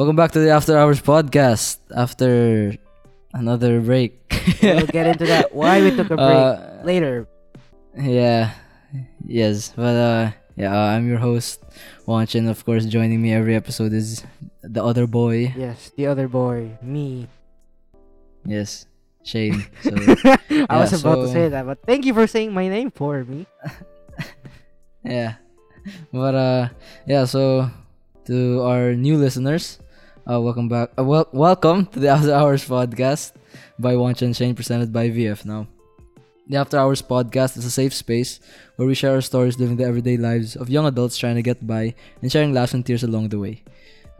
Welcome back to the After Hours podcast. After another break. we'll get into that. Why we took a break Uh, later. Yeah. Yes. But uh yeah, uh, I'm your host, Juancho. Of course, joining me every episode is the other boy. Yes, the other boy, me. Yes. Shane. So I was Yeah, about to say that, but thank you for saying my name for me. yeah. But uh yeah, so to our new listeners, uh welcome back. Uh, wel- welcome to the After Hours podcast by Juancho Shane presented by VF now. The After Hours podcast is a safe space where we share our stories living the everyday lives of young adults trying to get by and sharing laughs and tears along the way.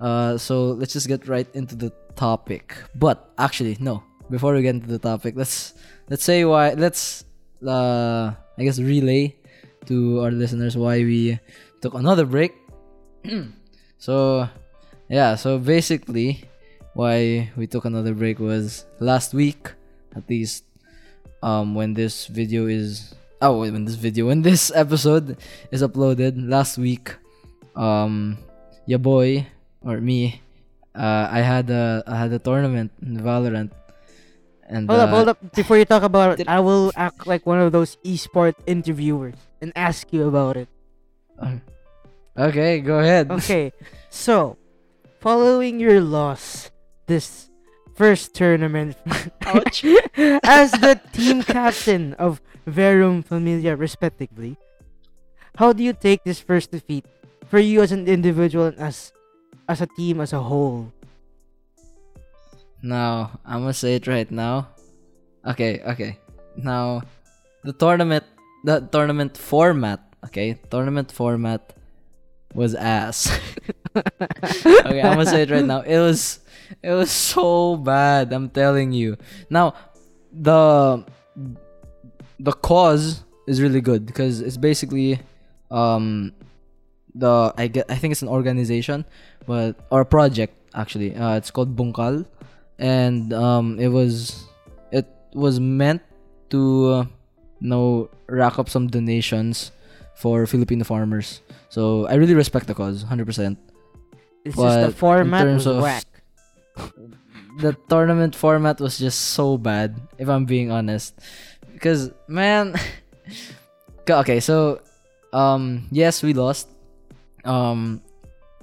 Uh, so let's just get right into the topic. But actually, no. Before we get into the topic, let's let's say why. Let's uh, I guess relay to our listeners why we took another break. so yeah, so basically, why we took another break was last week, at least um when this video is oh when this video when this episode is uploaded last week um your boy or me uh i had a i had a tournament in valorant and Hold up, uh, hold up. Before you talk about it, I will act like one of those esport interviewers and ask you about it. okay go ahead Okay, so following your loss this first tournament Ouch. as the team captain of Verum Familia, respectively, how do you take this first defeat for you as an individual and as as a team as a whole? now i'm gonna say it right now okay okay now the tournament the tournament format okay tournament format was ass okay i'm gonna say it right now. It was it was so bad i'm telling you. Now the the cause is really good because it's basically um the i get i think it's an organization but or a project actually. Uh it's called bunkal and um it was it was meant to uh, you know rack up some donations for filipino farmers. So i really respect the cause 100% It's just the format was of- whack. the tournament format was just so bad if i'm being honest because man okay so um yes we lost um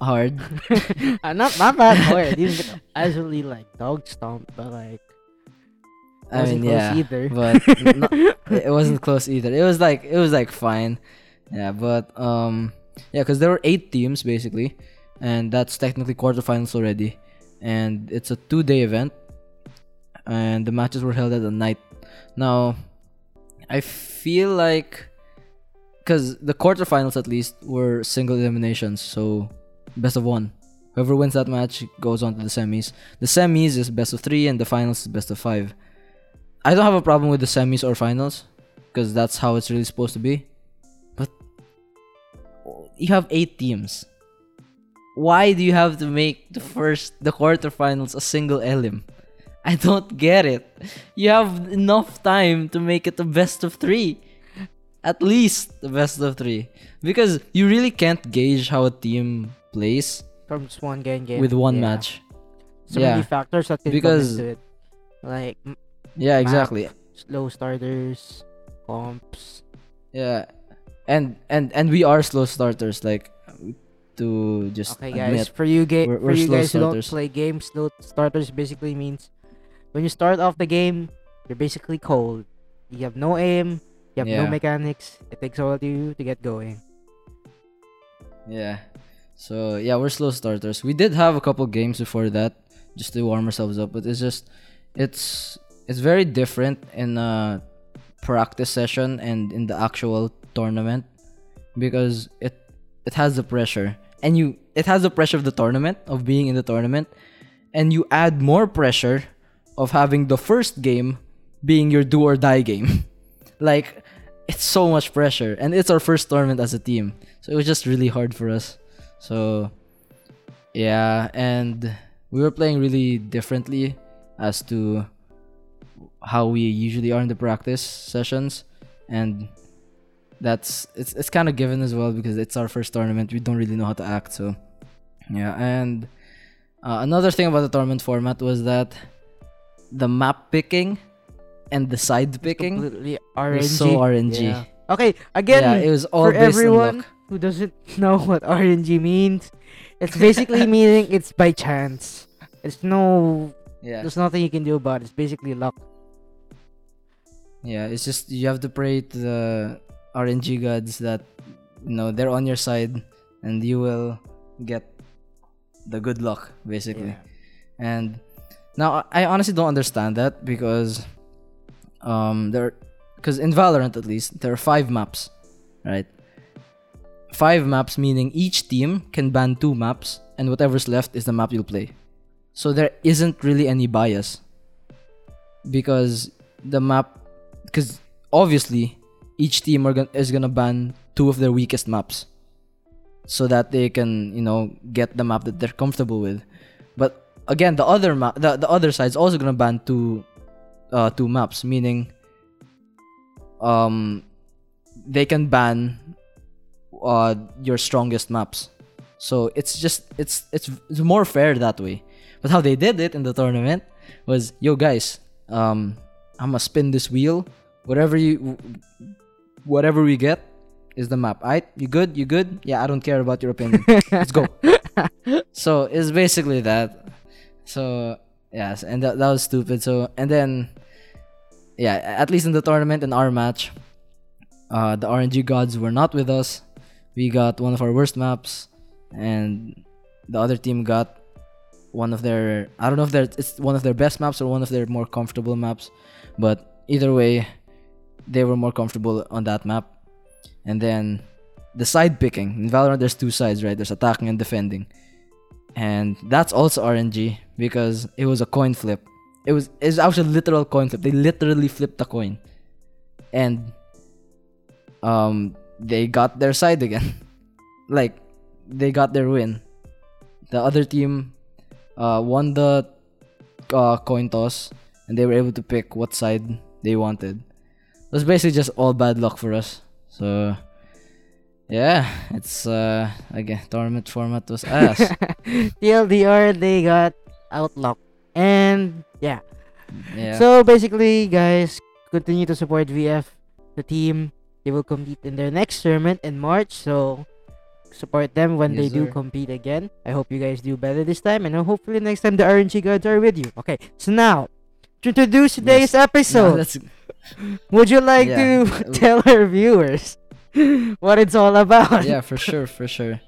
hard uh, not not that hard. You get absolutely like dog stomp, but like i mean yeah either. but no- it wasn't close either it was like it was like fine yeah but um yeah because there were eight teams basically and that's technically quarterfinals already. And it's a two day event. And the matches were held at the night. Now i feel like because the quarterfinals at least were single eliminations so best of one. Whoever wins that match goes on to the semis. The semis is best of three and the finals is best of five. I don't have a problem with the semis or finals because that's how it's really supposed to be. But you have eight teams. Why do you have to make the first the quarterfinals a single elim? I don't get it. You have enough time to make it the best of three. At least the best of three. Because you really can't gauge how a team plays From just one game game with one yeah. match. So Yeah. many factors that can Because- into it, like Yeah, exactly. slow starters, comps. Yeah, and and and we are slow starters. Like to just Okay, guys. For you, ga- we're- for we're you guys who don't starters. play games, slow starters basically means when you start off the game, you're basically cold. You have no aim. You have no Yeah. mechanics. It takes a while to you to get going. Yeah. So yeah, we're slow starters. We did have a couple games before that just to warm ourselves up, but it's just it's it's very different in a practice session and in the actual tournament because it it has the pressure and you it has the pressure of the tournament of being in the tournament and you add more pressure of having the first game being your do or die game. Like it's so much pressure and it's our first tournament as a team. So it was just really hard for us. So yeah and we were playing really differently as to how we usually are in the practice sessions and that's it's it's kind of given as well because it's our first tournament we don't really know how to act so yeah and Uh, another thing about the tournament format was that the map picking and the side picking Completely RNG. was so RNG. Yeah. Okay, again, yeah, it was all for everyone who doesn't know what RNG means, it's basically meaning it's by chance. It's no, Yeah, there's nothing you can do about it. It's basically luck. yeah. It's just you have to pray to the RNG gods that you know they're on your side, and you will get the good luck, basically. And now I I honestly don't understand that because um there because in Valorant at least there are five maps, right? Five maps meaning each team can ban two maps and whatever's left is the map you'll play. So there isn't really any bias because the map because obviously each team gon- is gonna ban two of their weakest maps so that they can you know get the map that they're comfortable with. But again the other map the, the other side's also gonna ban two uh two maps meaning um they can ban uh your strongest maps. So it's just it's it's, it's more fair that way. But how they did it in the tournament was yo guys um i'm gonna spin this wheel. Whatever you whatever we get is the map. Alright, you good? You good? Yeah i don't care about your opinion. Let's go. So it's basically that. So yes and that, that was stupid. So and then yeah at least in the tournament in our match uh the rng gods were not with us. We got one of our worst maps and the other team got one of their i don't know if it's one of their best maps or one of their more comfortable maps. But either way they were more comfortable on that map. And then the side picking. In valorant there's two sides right? There's attacking and defending. And that's also rng because it was a coin flip. It was it was actually a literal coin flip. They literally flipped a coin. And um they got their side again. Like they got their win. The other team uh, won the uh, coin toss. And they were able to pick what side they wanted it was basically just all bad luck for us so yeah it's uh again tournament format was ass TLDR, they got outlocked. And yeah. yeah So basically, guys, continue to support VF, the team. They will compete in their next tournament in March. So support them when they Yes, do compete again. I hope you guys do better this time. And hopefully next time the RNG gods are with you. Okay, so now to introduce today's Now episode, let's- would you like Yeah. to tell our viewers what it's all about? yeah for sure for sure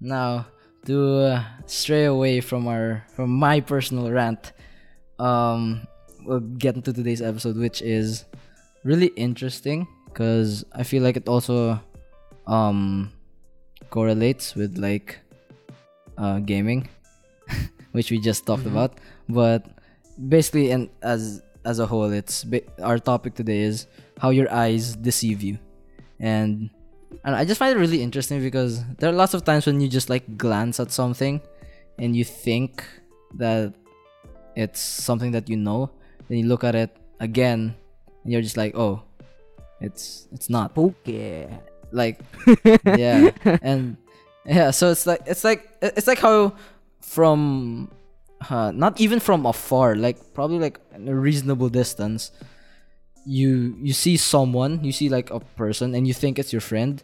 now to uh, stray away from our from my personal rant um we'll get into today's episode which is really interesting because i feel like it also um correlates with like uh gaming which we just talked Mhm. about but basically and as as a whole it's our topic today is how your eyes deceive you and and I just find it really interesting because there are lots of times when you just like glance at something and you think that it's something that you know, then you look at it again and you're just like, oh, it's it's not. Okay. Like yeah. And yeah, so it's like it's like it's like how from uh, not even from afar, like probably like a reasonable distance, you you see someone, you see like a person, and you think it's your friend,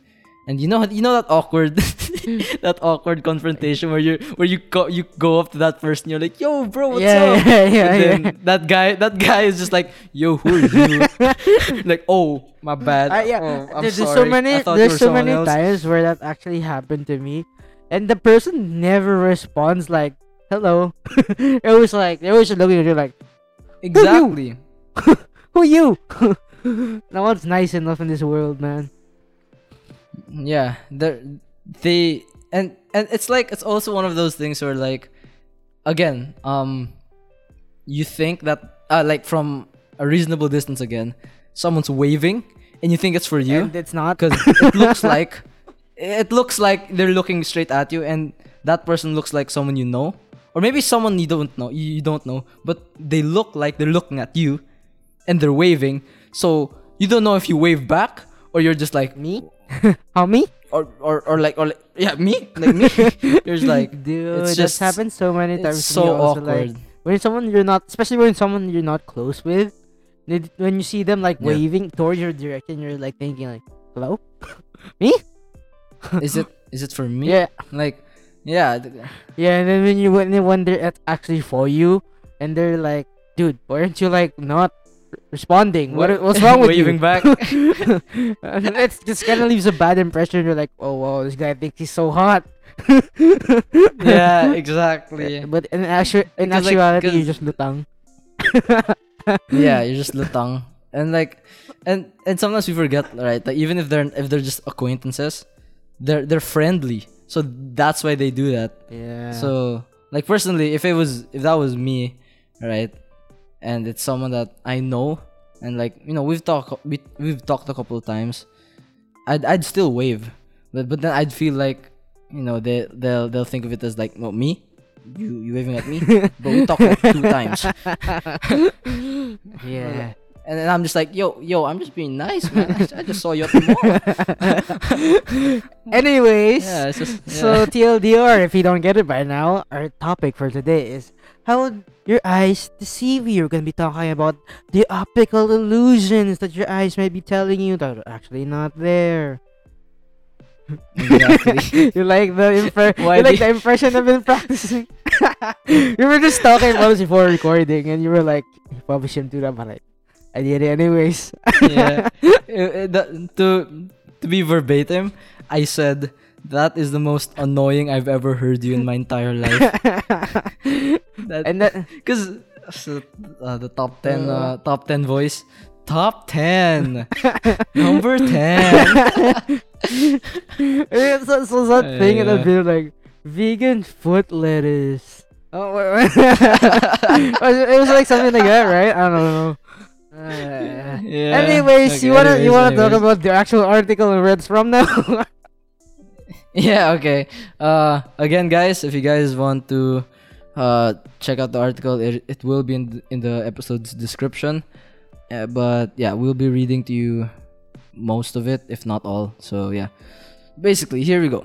and you know you know that awkward that awkward confrontation where you where you go you go up to that person, you're like, yo, bro, what's yeah, up? yeah, yeah, and then that guy that guy is just like, yo, who are you? like, oh, my bad. Uh, yeah, Oh, I'm there's, there's sorry. so many I thought you there's so many else." times where that actually happened to me and the person never responds like hello. It was like they just looking at you like Exactly. who you? No one's nice enough in this world man. Yeah, they they and and it's like it's also one of those things where like again, um you think that uh, like from a reasonable distance again, someone's waving and you think it's for you and it's not. because it looks like it looks like they're looking straight at you and that person looks like someone you know or maybe someone you don't know you don't know but they look like they're looking at you and they're waving. So you don't know if you wave back or you're just like me? How me? Or or or like or like, yeah me? Like me? You're just like dude, it's just- happened so many times. it's to me so also, like, awkward. when someone you're not, especially when someone you're not close with, they, when you see them like Yeah. waving towards your direction, you're like thinking like, "Hello, me? Is it is it for me? Yeah, like yeah yeah." And then when you when they wonder it's actually for you, and they're like, "Dude, why aren't you like not responding? What Wa- what's wrong with waving you?" back it's just kind of leaves a bad impression. You're like, "Oh wow, this guy thinks he's so hot." yeah exactly But in actu- in like, actuality, you're 'cause- just lutang. yeah you're just lutang and like and and sometimes we forget right like even if they're if they're just acquaintances they're they're friendly so that's why they do that. Yeah. so like personally if it was if that was me right and it's someone that i know and like you know we've talked we, we've talked a couple of times i'd i'd still wave. But but then i'd feel like you know they they'll they'll think of it as like well me? You you waving at me? But we talked like two times. Yeah. And then i'm just like yo yo i'm just being nice man i just saw you at the mall Anyways, yeah just yeah. so TLDR, if you don't get it by now, our topic for today is how your eyes deceive you. We're gonna be talking about the optical illusions that your eyes may be telling you that are actually not there. exactly you like the impre- you like the impression I've been practicing. you were just talking about this before recording, and you were like, "You probably shouldn't do that," but like, I did it anyways. yeah. Uh, uh, the- to to be verbatim, I said that is the most annoying I've ever heard you in my entire life. That and that because uh, the top ten uh, top ten voice, top ten, number ten. it's, it's, it's that thing and Yeah. I'd be like vegan foot lettuce. Oh, wait, wait. it, was, it was like something like that, right? I don't know. Uh, yeah. anyways, Okay, you wanna you wanna talk about the actual article where it's from now? Yeah, okay. Uh again guys, if you guys want to uh check out the article, it, it will be in the, in the episode's description. Uh, but yeah, we'll be reading to you most of it, if not all. So yeah. Basically, here we go.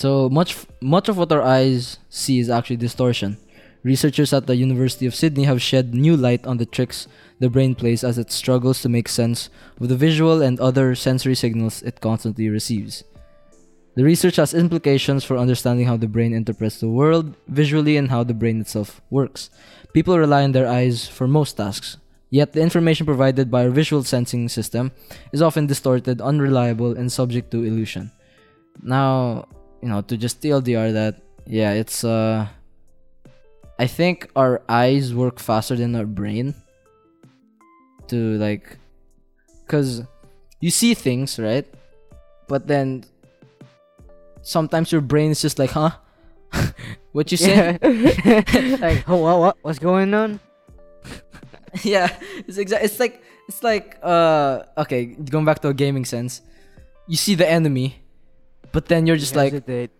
So much much of what our eyes see is actually distortion. Researchers at the University of Sydney have shed new light on the tricks the brain plays as it struggles to make sense of the visual and other sensory signals it constantly receives. The research has implications for understanding how the brain interprets the world visually and how the brain itself works. People rely on their eyes for most tasks, yet the information provided by our visual sensing system is often distorted, unreliable, and subject to illusion. Now, you know, to just TLDR that, yeah, it's uh I think our eyes work faster than our brain to like cuz you see things, right? But then sometimes your brain is just like, huh? what you say? Yeah. like, oh, what, what, what's going on? yeah, it's exact. It's like it's like uh okay, going back to a gaming sense, you see the enemy, but then you're just like Hesitate.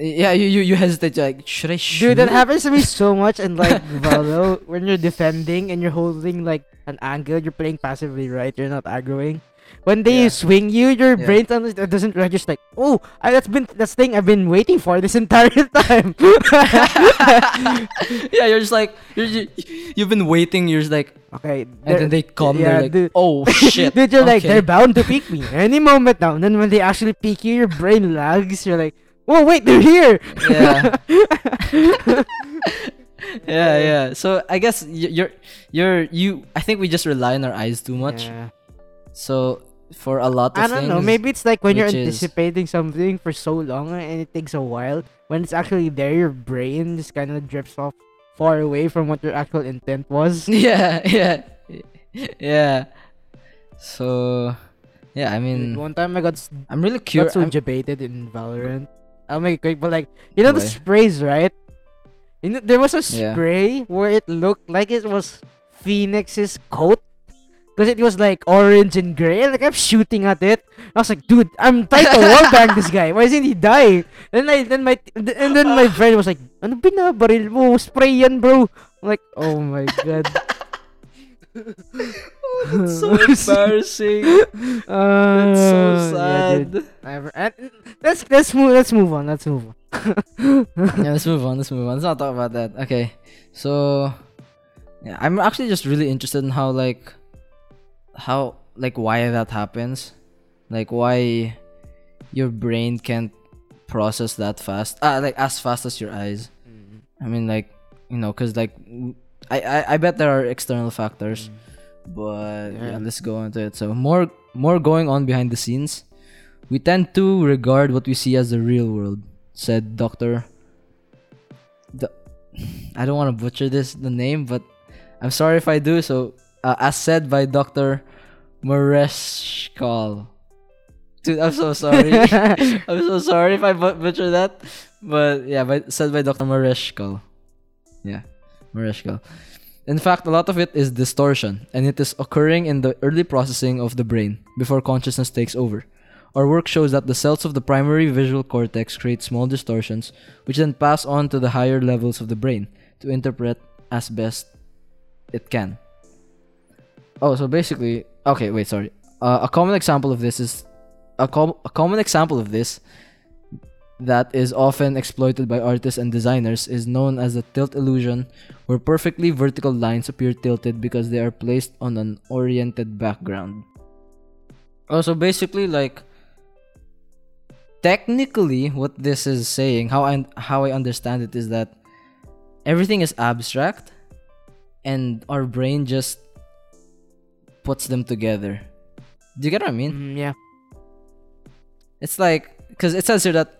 Yeah, you you, you hesitate. You're like, should I shoot? Dude, that happens to me so much. And like Valo, when you're defending and you're holding like an angle, you're playing passively, right? You're not aggroing. When they Yeah. swing you, your Yeah. brain doesn't doesn't register. Like, oh, I, that's been that's thing I've been waiting for this entire time. yeah, you're just like you're, you, you've been waiting. You're just like, okay, and then they come. yeah, they're like, dude. oh shit. Dude, you're like they're bound to peek me any moment now. And then when they actually peek you, your brain lags. You're like, oh wait, they're here. Yeah. yeah, yeah. So I guess you're you're you. I think we just rely on our eyes too much. Yeah. So for a lot of I don't things, know. Maybe it's like when you're which is- anticipating something for so long and it takes a while. When it's actually there, your brain just kind of drifts off far away from what your actual intent was. yeah, yeah, yeah. So yeah, I mean, one time I got, I'm really got curious. so debated in Valorant. I'll make it quick, but like you know the sprays, right? You know there was a Yeah. spray where it looked like it was Phoenix's coat. Because it was like orange and gray. and, Like I'm shooting at it. I was like, dude, I'm trying to wallbang this guy. Why isn't he dying? Then I then my and then my friend was like, ano binabaril mo? Spray yan, bro. I'm like, oh my god. It's so embarrassing. Uh, It's so sad. dude. I've- and- let's let's move let's move on. Let's move on. yeah, let's move on. Let's move on. Let's not talk about that. Okay, so yeah, I'm actually just really interested in how like how like why that happens, like why your brain can't process that fast. Ah, like as fast as your eyes. I mean, like you know, cause like I I, I bet there are external factors, but yeah. Yeah. let's go into it. So more more going on behind the scenes. We tend to regard what we see as the real world, said Doctor. The, I don't want to butcher this the name, but I'm sorry if I do. So, uh, as said by Doctor Mareschal. Dude, I'm so sorry. I'm so sorry if I butcher that. But yeah, by, said by Dr. Mareschal. Yeah, In fact, a lot of it is distortion, and it is occurring in the early processing of the brain before consciousness takes over. Our work shows that the cells of the primary visual cortex create small distortions, which then pass on to the higher levels of the brain to interpret as best it can. Oh, so basically, okay, wait, sorry. Uh, a common example of this is a, com- a common example of this that is often exploited by artists and designers is known as the tilt illusion, where perfectly vertical lines appear tilted because they are placed on an oriented background. Oh, so basically, like, technically, what this is saying, how I how I understand it is that everything is abstract, and our brain just puts them together. Do you get what I mean? Mm, yeah. It's like because it says here that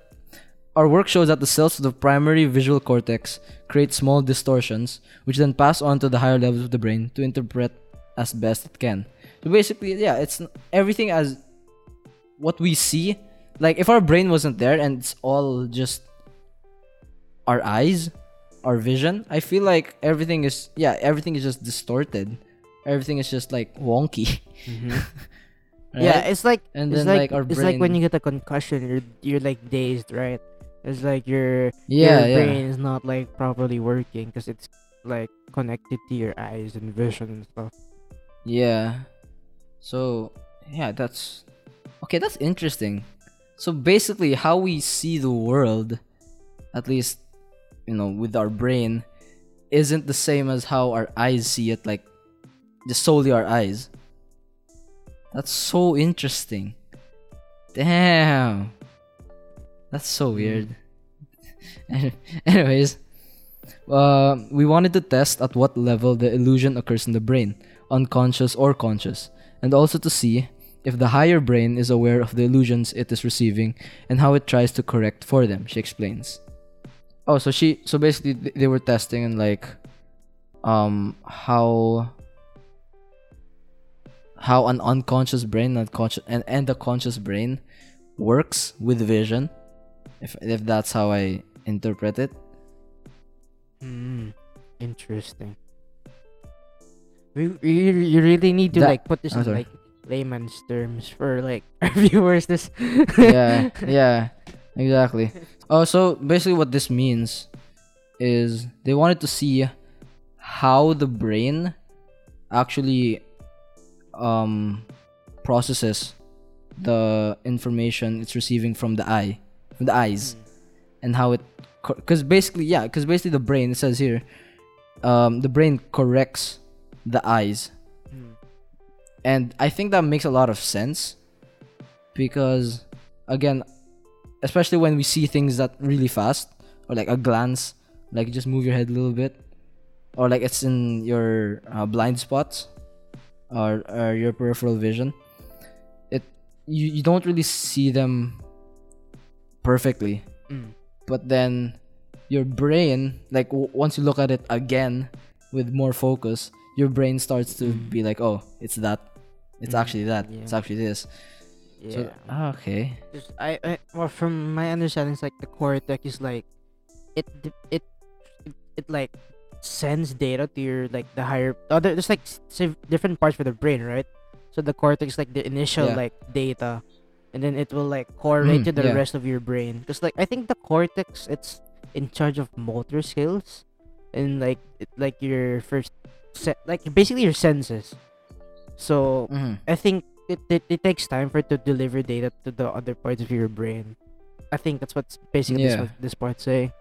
our work shows that the cells of the primary visual cortex create small distortions, which then pass on to the higher levels of the brain to interpret as best it can. So basically, yeah, it's everything as what we see. Like if our brain wasn't there and it's all just our eyes, our vision, I feel like everything is yeah, everything is just distorted. Everything is just like wonky. Mm-hmm. right? Yeah, it's like and it's then like, like, our it's like when you get a concussion, you're you're like dazed, right? It's like your yeah, your yeah. brain is not like properly working because it's like connected to your eyes and vision and stuff. Yeah. So, yeah, that's okay. That's interesting. So basically, how we see the world, at least, you know, with our brain, isn't the same as how our eyes see it. Like, just solely our eyes. That's so interesting. Damn. That's so weird. Anyways, uh, we wanted to test at what level the illusion occurs in the brain, unconscious or conscious, and also to see if the higher brain is aware of the illusions it is receiving and how it tries to correct for them, she explains. Oh, so she so basically they were testing and like um how how an unconscious brain and conscious and, and the conscious brain works with vision if if that's how I interpret it. Mm, interesting. We, we you really need to That- like put this in sorry. like layman's terms for like our viewers. This yeah, yeah, exactly. Oh, so basically, what this means is they wanted to see how the brain actually um processes the information it's receiving from the eye, the eyes, and how it because basically yeah because basically the brain says here um the brain corrects the eyes Mm. and i think that makes a lot of sense because again especially when we see things that really fast or like a glance like you just move your head a little bit or like it's in your uh, blind spots or, or your peripheral vision it you, you don't really see them perfectly Mm. but then your brain like w- once you look at it again with more focus your brain starts to Mm. be like oh it's that it's Mm, actually that it's actually this Yeah. so ah, okay Just- I, I well from my understanding, it's like the cortex is like it it it, it like sends data to your like the higher other there's like different parts for the brain, right? So the cortex like the initial Yeah. like data, and then it will like correlate Mm, to the yeah. rest of your brain. Because like I think the cortex it's in charge of motor skills, and like it, like your first set like basically your senses. So Mhm. I think it, it it takes time for it to deliver data to the other parts of your brain. I think that's what's basically Yeah. this, this part say.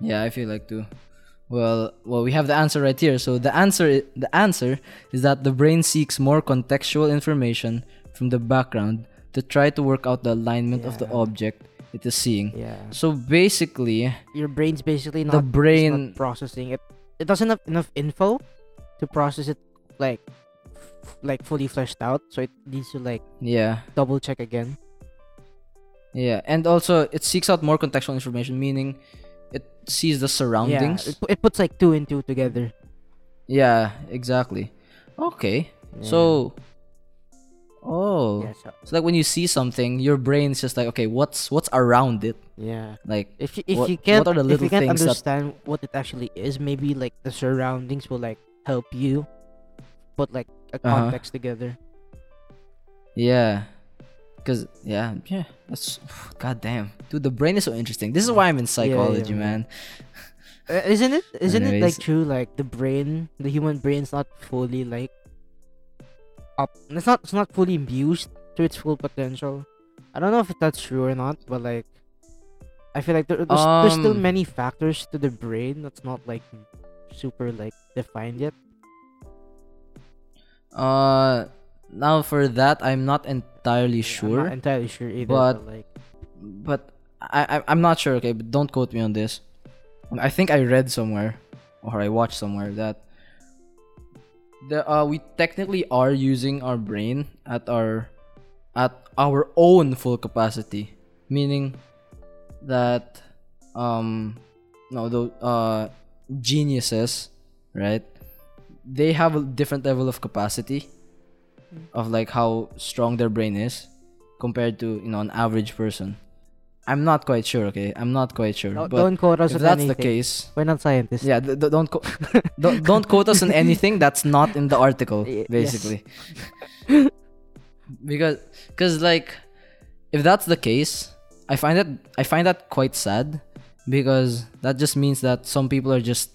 Yeah, I feel like too. Well, well, we have the answer right here. So the answer, the answer is that the brain seeks more contextual information from the background to try to work out the alignment of the object it is seeing. Yeah. So basically, Your brain's basically not the it's not brain, processing it. It doesn't have enough info to process it like f- like fully fleshed out. So it needs to like yeah, double check again. yeah, and also it seeks out more contextual information, meaning it sees the Yeah. surroundings. It, pu- it puts like two and two together. Yeah, exactly. Okay, Yeah. so. Oh, yeah, so, so like when you see something, your brain's just like, okay, what's what's around it? yeah. Like, If you if What- you can't what are the if you little can't things that- understand what it actually is, maybe like the surroundings will like help you put like a Uh-huh. context together. Yeah. Cause yeah, yeah, that's god damn. Dude, the brain is so interesting. This is why I'm in psychology, yeah. man. Uh, isn't it? Isn't it like true? Like the brain, the human brain's not fully like up. It's not. It's not fully used to its full potential. I don't know if that's true or not, but like, I feel like there, there's, there's still Um, many factors to the brain that's not like super like defined yet. Uh now for that I'm not entirely I'm sure. not entirely sure either. but- But, like, but I, I I'm not sure, okay, but don't quote me on this. I think I read somewhere or I watched somewhere that the uh we technically are using our brain at our at our own full capacity. Meaning that um no the uh geniuses, right? They have a different level of capacity Mm. of like how strong their brain is compared to you know an average person. I'm not quite sure. Okay, I'm not quite sure. no, but don't quote us if on that's the case, We're not scientists. yeah, th- th- don't co- don't don't quote us on anything that's not in the article, Y- yes. basically. because because like if that's the case, I find that I find that quite sad because that just means that some people are just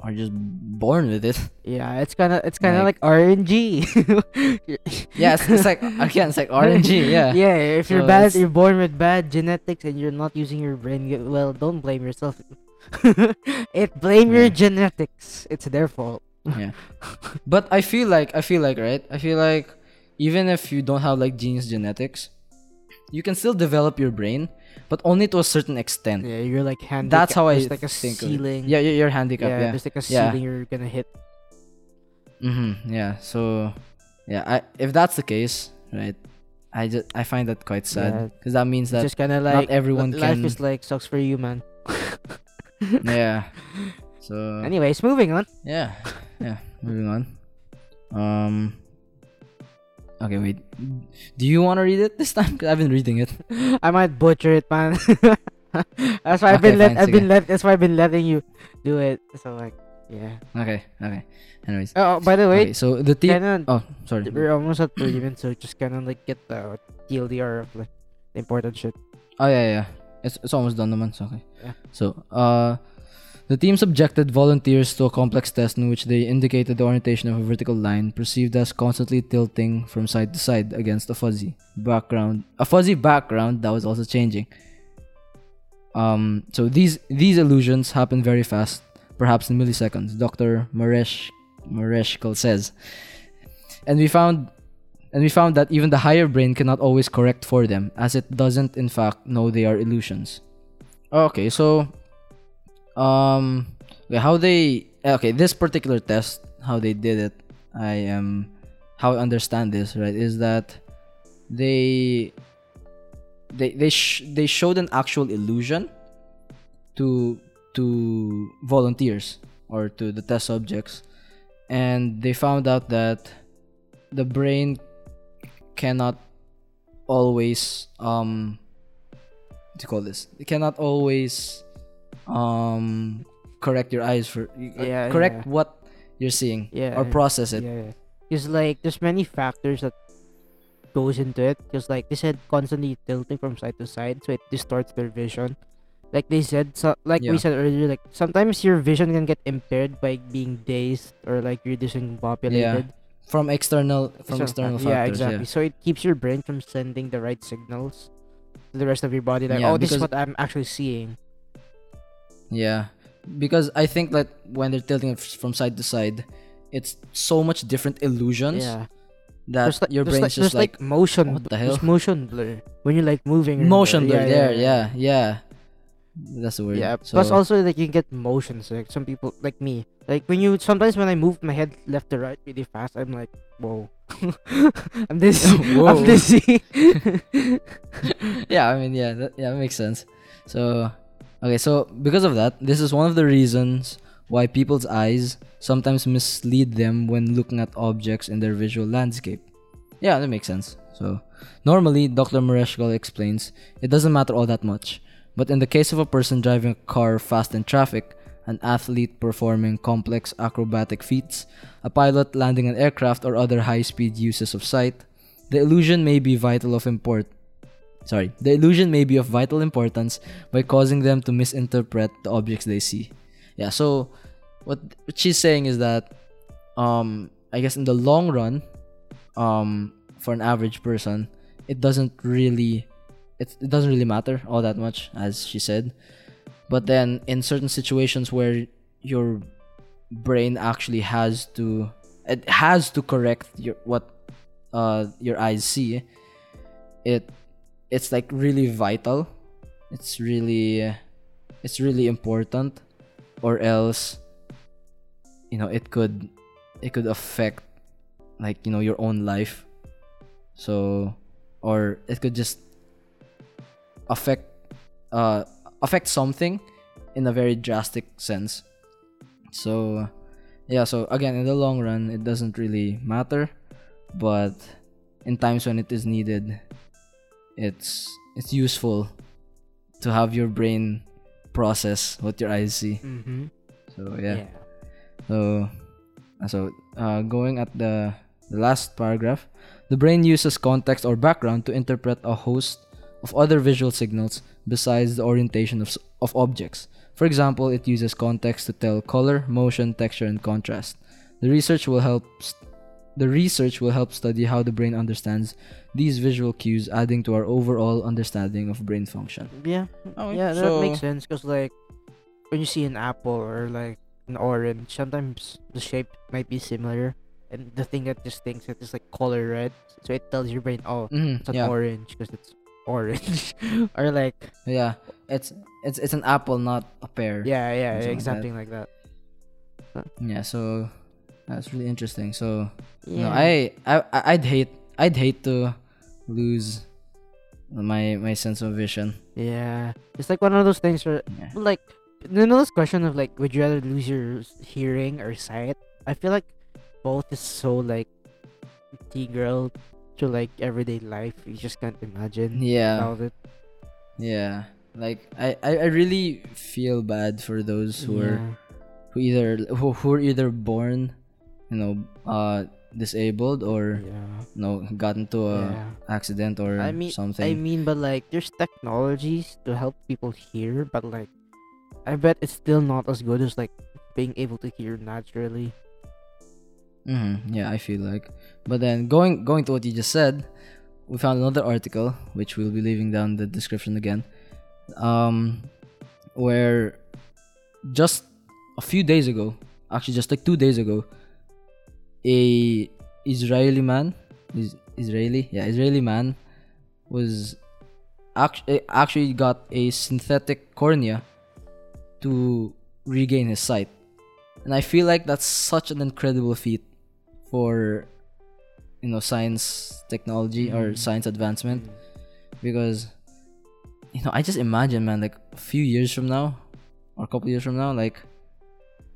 are just born with it. Yeah, it's kind of it's kind of Like- like, RNG. Yeah, it's, it's like again, it's like RNG. Yeah. yeah, if you're So bad, it's- you're born with bad genetics and you're not using your brain. Well, don't blame yourself. it blame your genetics. It's their fault. yeah but i feel like i feel like right i feel like even if you don't have like genius genetics you can still develop your brain but only to a certain extent Yeah, you're like handicapped. that's how i there's like a think of it. ceiling. yeah you're, you're yeah, handicapped yeah, there's like a Yeah. ceiling you're gonna hit. mm-hmm yeah so yeah I, if that's the case right i just i find that quite sad because that means It's that just kind of like everyone li- life can- is like sucks for you, man. yeah so Anyways, moving on. yeah yeah moving on um okay wait do you want to read it this time because i've been reading it I might butcher it, man. that's why I've Okay, been let. I've been let. That's why I've been letting you do it. So like, yeah. Okay, okay. Anyways. Oh, by the way, okay, so the team. kinda, Oh, sorry. we're almost at 30 minutes, so just kind of like get the TLDR of like the important shit. Oh yeah, yeah. It's it's almost done naman. So okay. Yeah. So, uh the team subjected volunteers to a complex test in which they indicated the orientation of a vertical line perceived as constantly tilting from side to side against a fuzzy background. A fuzzy background that was also changing. Um so these these illusions happen very fast, perhaps in milliseconds. Dr. Maresh Mareschal says. And we found and we found that even the higher brain cannot always correct for them, as it doesn't in fact know they are illusions. Okay, so um okay, how they okay, this particular test, how they did it, I am how I understand this, right, is that they they they sh- they showed an actual illusion to to volunteers or to the test subjects and they found out that the brain cannot always um what do you call this? It cannot always um correct your eyes for Yeah, correct yeah. what you're seeing Yeah, or process it Yeah, because like there's many factors that goes into it. Because like they said, constantly tilting from side to side, so it distorts their vision. Like they said, so like Yeah. we said earlier, like sometimes your vision can get impaired by being dazed or like you're discombobulated. from external from So, external factors. yeah, exactly. So it keeps your brain from sending the right signals to the rest of your body. Like, Yeah, oh, this is what I'm actually seeing. Yeah, because I think that when they're tilting it from side to side, it's so much different illusions Yeah. that There's like, your brain's like, just there's like, motion. what the hell? Motion blur when you're like moving. motion blur there. Yeah, yeah, That's the word. Yeah. So, Plus, also like you can get motion sick. Some people like me, like when you sometimes when I move my head left to right really fast, I'm like, whoa, I'm dizzy. Whoa. I'm dizzy. yeah, I mean, yeah, that, yeah, that makes sense. So, okay, so because of that, this is one of the reasons why people's eyes sometimes mislead them when looking at objects in their visual landscape. Yeah, that makes sense. So, normally, Dr. Mareschal explains it doesn't matter all that much. But in the case of a person driving a car fast in traffic, an athlete performing complex acrobatic feats, a pilot landing an aircraft, or other high speed uses of sight, the illusion may be vital of import. Sorry, the illusion may be of vital importance by causing them to misinterpret the objects they see. Yeah, so what, she's saying is that um I guess in the long run, um for an average person, it doesn't really it, it doesn't really matter all that much as she said. But then in certain situations where your brain actually has to it has to correct your what uh your eyes see, it it's like really vital. It's really it's really important or else you know it could it could affect like you know your own life. So or it could just affect uh affect something in a very drastic sense. So yeah so again in the long run it doesn't really matter. But in times when it is needed it's it's useful to have your brain process what your eyes see. Mm-hmm. so yeah, so uh, so uh, going at the the last paragraph the brain uses context or background to interpret a host of other visual signals besides the orientation of, of objects. For example it uses context to tell color motion texture and contrast. The research will help st- the research will help study how the brain understands these visual cues adding to our overall understanding of brain function Yeah. Okay, yeah, that so- makes sense. Cause like when you see an apple or like an orange, sometimes the shape might be similar, and the thing that distinguishes it is like color red. So it tells your brain, oh, Mhm, it's an yeah orange because it's orange, or like yeah it's it's it's an apple not a pear yeah, yeah, Something like that. like that. Yeah, so that's really interesting. So Yeah. no, I, I I'd hate I'd hate to lose my my sense of vision. yeah, it's like one of those things where Yeah. like you know this question of like would you rather lose your hearing or sight i feel like both is so like integral to like everyday life you just can't imagine Yeah. without it Yeah. Like I, I, I really feel bad for those who are who either who, who are either born, you know, uh disabled or yeah you know got into a yeah accident or i mean something. i mean but like there's technologies to help people hear but like i bet it's still not as good as like being able to hear naturally Mm-hmm. Yeah, I feel like. But then going going to what you just said, we found another article which we'll be leaving down the description again, um, where just a few days ago, actually just like two days ago, a Israeli man, is Israeli, yeah, Israeli man, was actually actually got a synthetic cornea to regain his sight. And I feel like that's such an incredible feat for you know science technology or Mm. science advancement because you know I just imagine man like a few years from now or a couple years from now like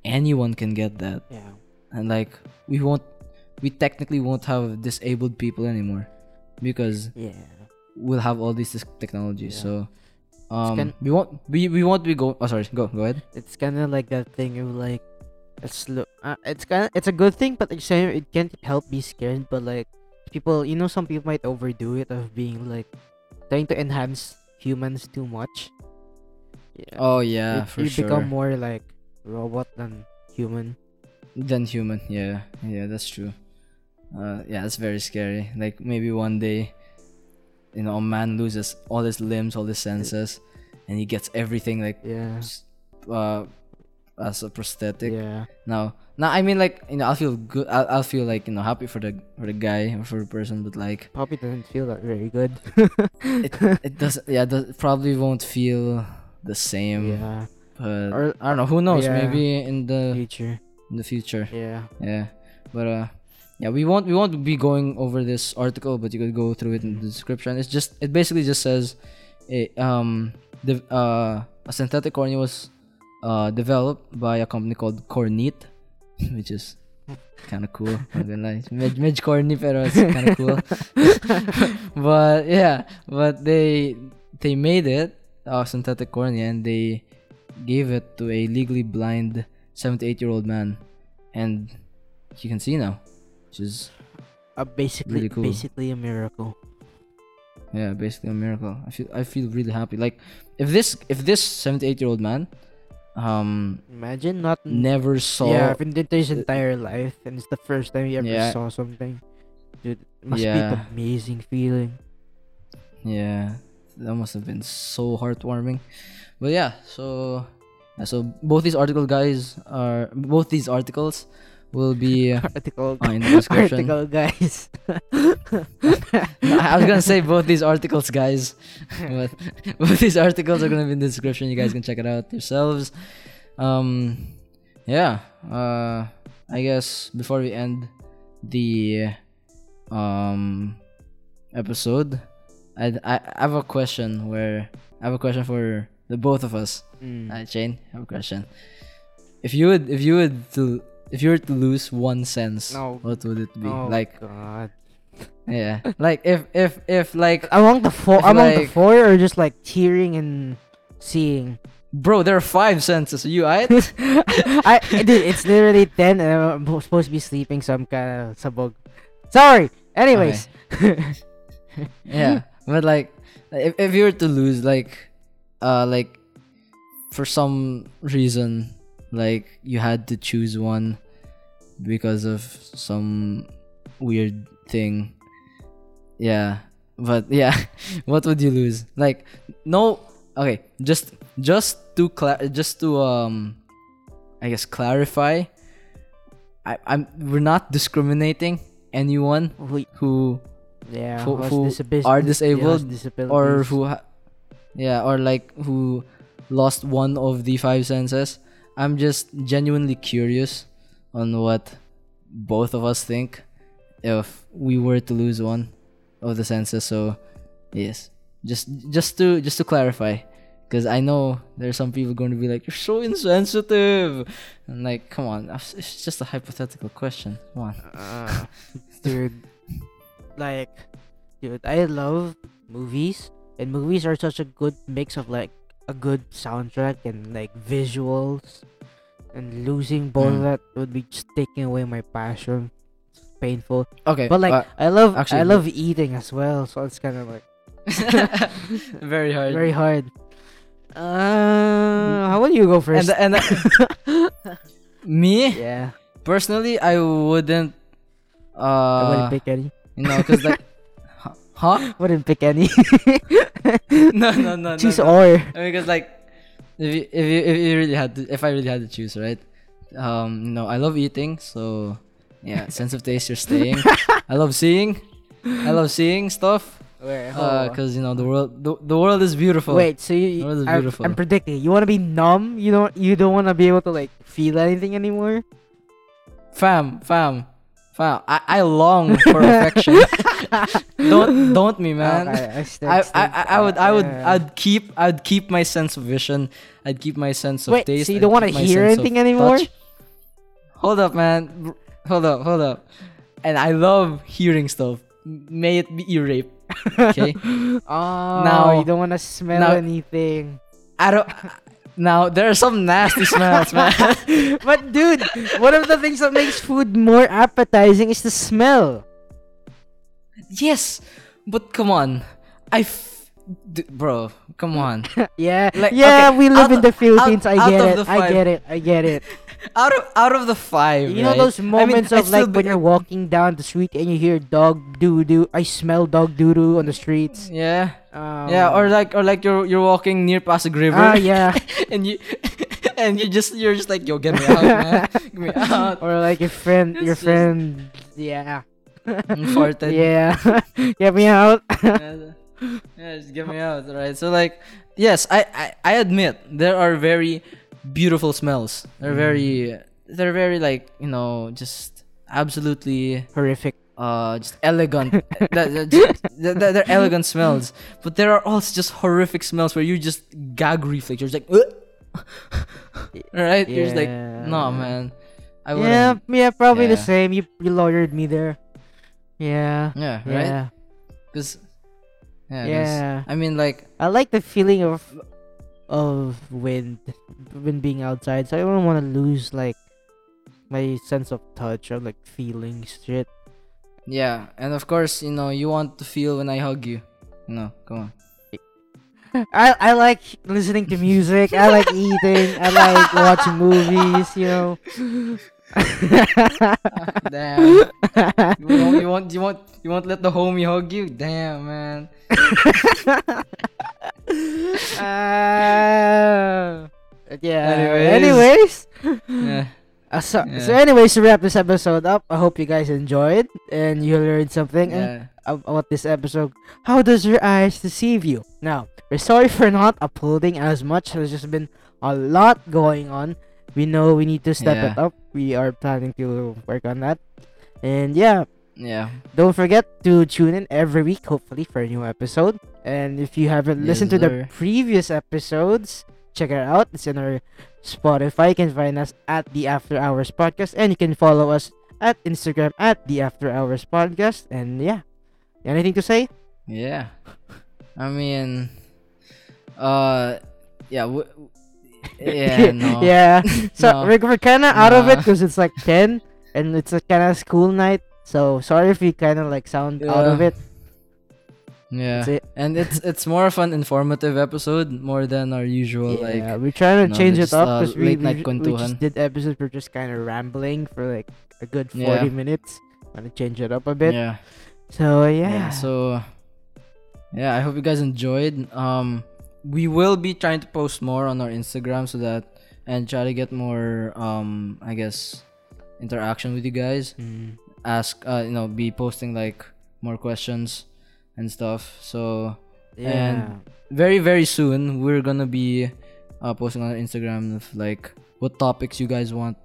anyone can get that yeah and like we won't we technically won't have disabled people anymore because yeah. we'll have all these technologies Yeah. so um can- we won't we, we won't be go oh sorry go go ahead. It's kind of like that thing of like it's lo- uh, it's kind of it's a good thing but same it can't help be scared but like people you know some people might overdo it of being like trying to enhance humans too much. Yeah. Oh yeah you, for you sure. become more like robot than human than human yeah yeah that's true uh, yeah, it's very scary. Like maybe one day, you know, a man loses all his limbs, all his senses, and he gets everything like Yeah. uh, as a prosthetic. Yeah. Now, now I mean like you know I'll feel good. I'll, I'll feel like you know happy for the for the guy or for the person, but like Poppy doesn't feel that very good. it it doesn't. Yeah, does, it probably won't feel the same. yeah. But Or- I don't know. Who knows? Yeah. Maybe in the Future. In the future. Yeah. Yeah, but uh, yeah, we won't we won't be going over this article, but you could go through it in the description. It's just it basically just says, it, um, the uh a synthetic cornea was uh developed by a company called CorNeat, which is kind of cool. I'm gonna lie, med med corny, pero it's kind of cool. but yeah, but they they made it uh, synthetic cornea and they gave it to a legally blind 78 year old man and you can see now which is Uh, basically, Really cool. basically a miracle. yeah basically a miracle i feel i feel really happy like if this if this 78 year old man um Imagine not. never saw yeah, if in his entire life, and it's the first time he ever Yeah. saw something. Dude, it must Yeah. be an amazing feeling. yeah that must have been so heartwarming but yeah so so both these article guys are both these articles will be uh, Article. in the description Article, guys. I was gonna say both these articles, guys, but both these articles are gonna be in the description. You guys can check it out yourselves. Um, yeah. Uh, I guess before we end the um episode, I I I have a question where I have a question for the both of us. Mm. Uh, Shane, I have a question. If you would, if you would to, if you were to lose one sense, No. what would it be? oh like, God. yeah, like if if if like Among the four, among the four, or just like hearing and seeing. Bro, there are five senses. You alright? I dude, it's literally ten, and I'm supposed to be sleeping, so I'm kind of sabog. Sorry. Anyways. yeah, but like, if if you were to lose, like, uh, like, for some reason, like you had to choose one because of some weird thing. Yeah, but yeah, what would you lose? Like, no. Okay, just just to cla- just to um, I guess clarify. I I'm we're not discriminating anyone who yeah, Who- who are disabled or who ha- yeah or like who lost one of the five senses. I'm just genuinely curious on what both of us think if we were to lose one of the senses. So yes. Just just to just to clarify. Because i know there's some people going to be like you're so insensitive. And like come on it's just a hypothetical question. Come on. Uh, dude, like, dude, I love movies, and movies are such a good mix of like a good soundtrack and like visuals, and losing both of Mm. that would be just taking away my passion. It's painful, okay but like uh, I love actually, I love eating as well, so it's kind of like very hard very hard. Uh, how about you go first? the- and me yeah, personally i wouldn't I uh wouldn't pick any. you know because like Huh- Wouldn't pick any. no no no Choose no, no. or. I mean, because like if you, if you if you really had to if i really had to choose right um no, i love eating so yeah sense of taste you're staying i love seeing i love seeing stuff Wait, because you know the world the, the world is beautiful Wait, so you, I'm, beautiful. I'm predicting. You want to be numb? You don't. You don't want to be able to like feel anything anymore. fam fam fam i, I long for affection don't don't me man Okay, I, I, I, I, I would I would. I'd keep I'd keep my sense of vision. I'd keep my sense of Wait, taste. so you don't want to hear anything anymore? touch. Hold up, man. Hold up, hold up. And I love hearing stuff. May it be ear rape. Okay. Oh, Now- you don't want to smell now- anything. I don't. Now there are some nasty smells, man. but dude, one of the things that makes food more appetizing is the smell. Yes, but come on, I, f- d- bro, come on. yeah, Like, yeah, okay, we live out in the Philippines. out I get of it. I get it. I get it. out of out of the five, You know those moments I'd of still like be- when you're walking down the street and you hear dog doo doo. I smell dog doo doo on the streets. Yeah, Um, yeah, or like or like you're you're walking near Pasig River, ah yeah, and you and you just you're just like yo get me out, man, get me out. or like your friend, your friend, yeah, Yeah, get me out. yeah, yeah, just get me out, right? So like, yes, I, I I admit there are very beautiful smells. They're very they're very like you know just absolutely Horrific. uh just elegant. That- that- just- that- that- they're elegant smells, but there are also just horrific smells where you just gag reflex. You're just like, right? You're just like, no, man. I Yeah, wouldn't. yeah, probably the same. You you lawyered me there. Yeah. Yeah, right? Yeah. Because yeah, 'cause, Yeah. I mean like I like the feeling of of wind when being outside. So I don't want to lose like my sense of touch or like feelings shit. Yeah, and of course, you know, you want to feel when I hug you. No, come on. I I like listening to music. I like eating. I like watching movies. You know. Damn. You won't, you won't, you won't, you won't let the homie hug you? Damn, man. Uh, yeah. Anyways. Anyways. Yeah. Uh, so, Yeah. so anyways to wrap this episode up i hope you guys enjoyed and you learned something uh, Yeah. about this episode how does your eyes deceive you now we're sorry for not uploading as much there's just been a lot going on we know we need to step it up. We are planning to work on that. And yeah. Yeah. don't forget to tune in every week hopefully for a new episode. And if you haven't Yes, listened to the previous episodes check it out. It's in our spotify. You can find us at the after hours podcast. And you can follow us at instagram at the after hours podcast. And yeah. Anything to say? Yeah. I mean, uh, yeah. W- yeah, no. yeah so No. we're, we're kind of out of it because it's like 10 and it's a kind of school night so sorry if we kind of like sound out of it Yeah. It. And it's it's more of an informative episode more than our usual like yeah, we're trying to no, change it up uh, because we, night we, we kwentuhan. just did episodes. We're just kind of rambling for like a good 40 Yeah. minutes. Want to change it up a bit. yeah. So yeah. yeah so yeah i hope you guys enjoyed um we will be trying to post more on our instagram so that and try to get more um i guess interaction with you guys Mm, ask uh you know be posting like more questions and stuff so yeah. very very soon we're gonna be uh, posting on our instagram of like what topics you guys want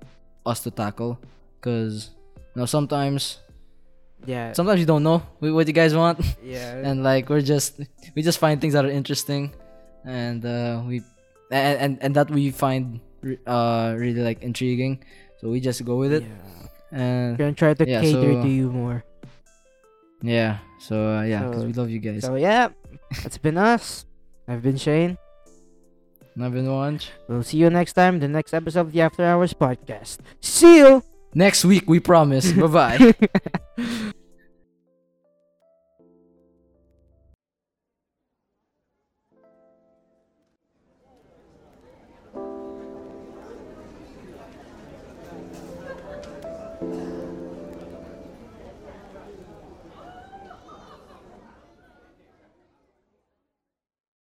us to tackle because you know sometimes yeah. sometimes you don't know what you guys want yeah. and like we're just we just find things that are interesting and uh we and and, and that we find uh really like intriguing so we just go with it yeah. and We're gonna try to yeah, cater so- to you more. yeah so uh, yeah because So- we love you guys So yeah, that's been us. I've been Shane. and i've been Juancho We'll see you next time. The next episode of the After Hours podcast. See you. next week we promise bye bye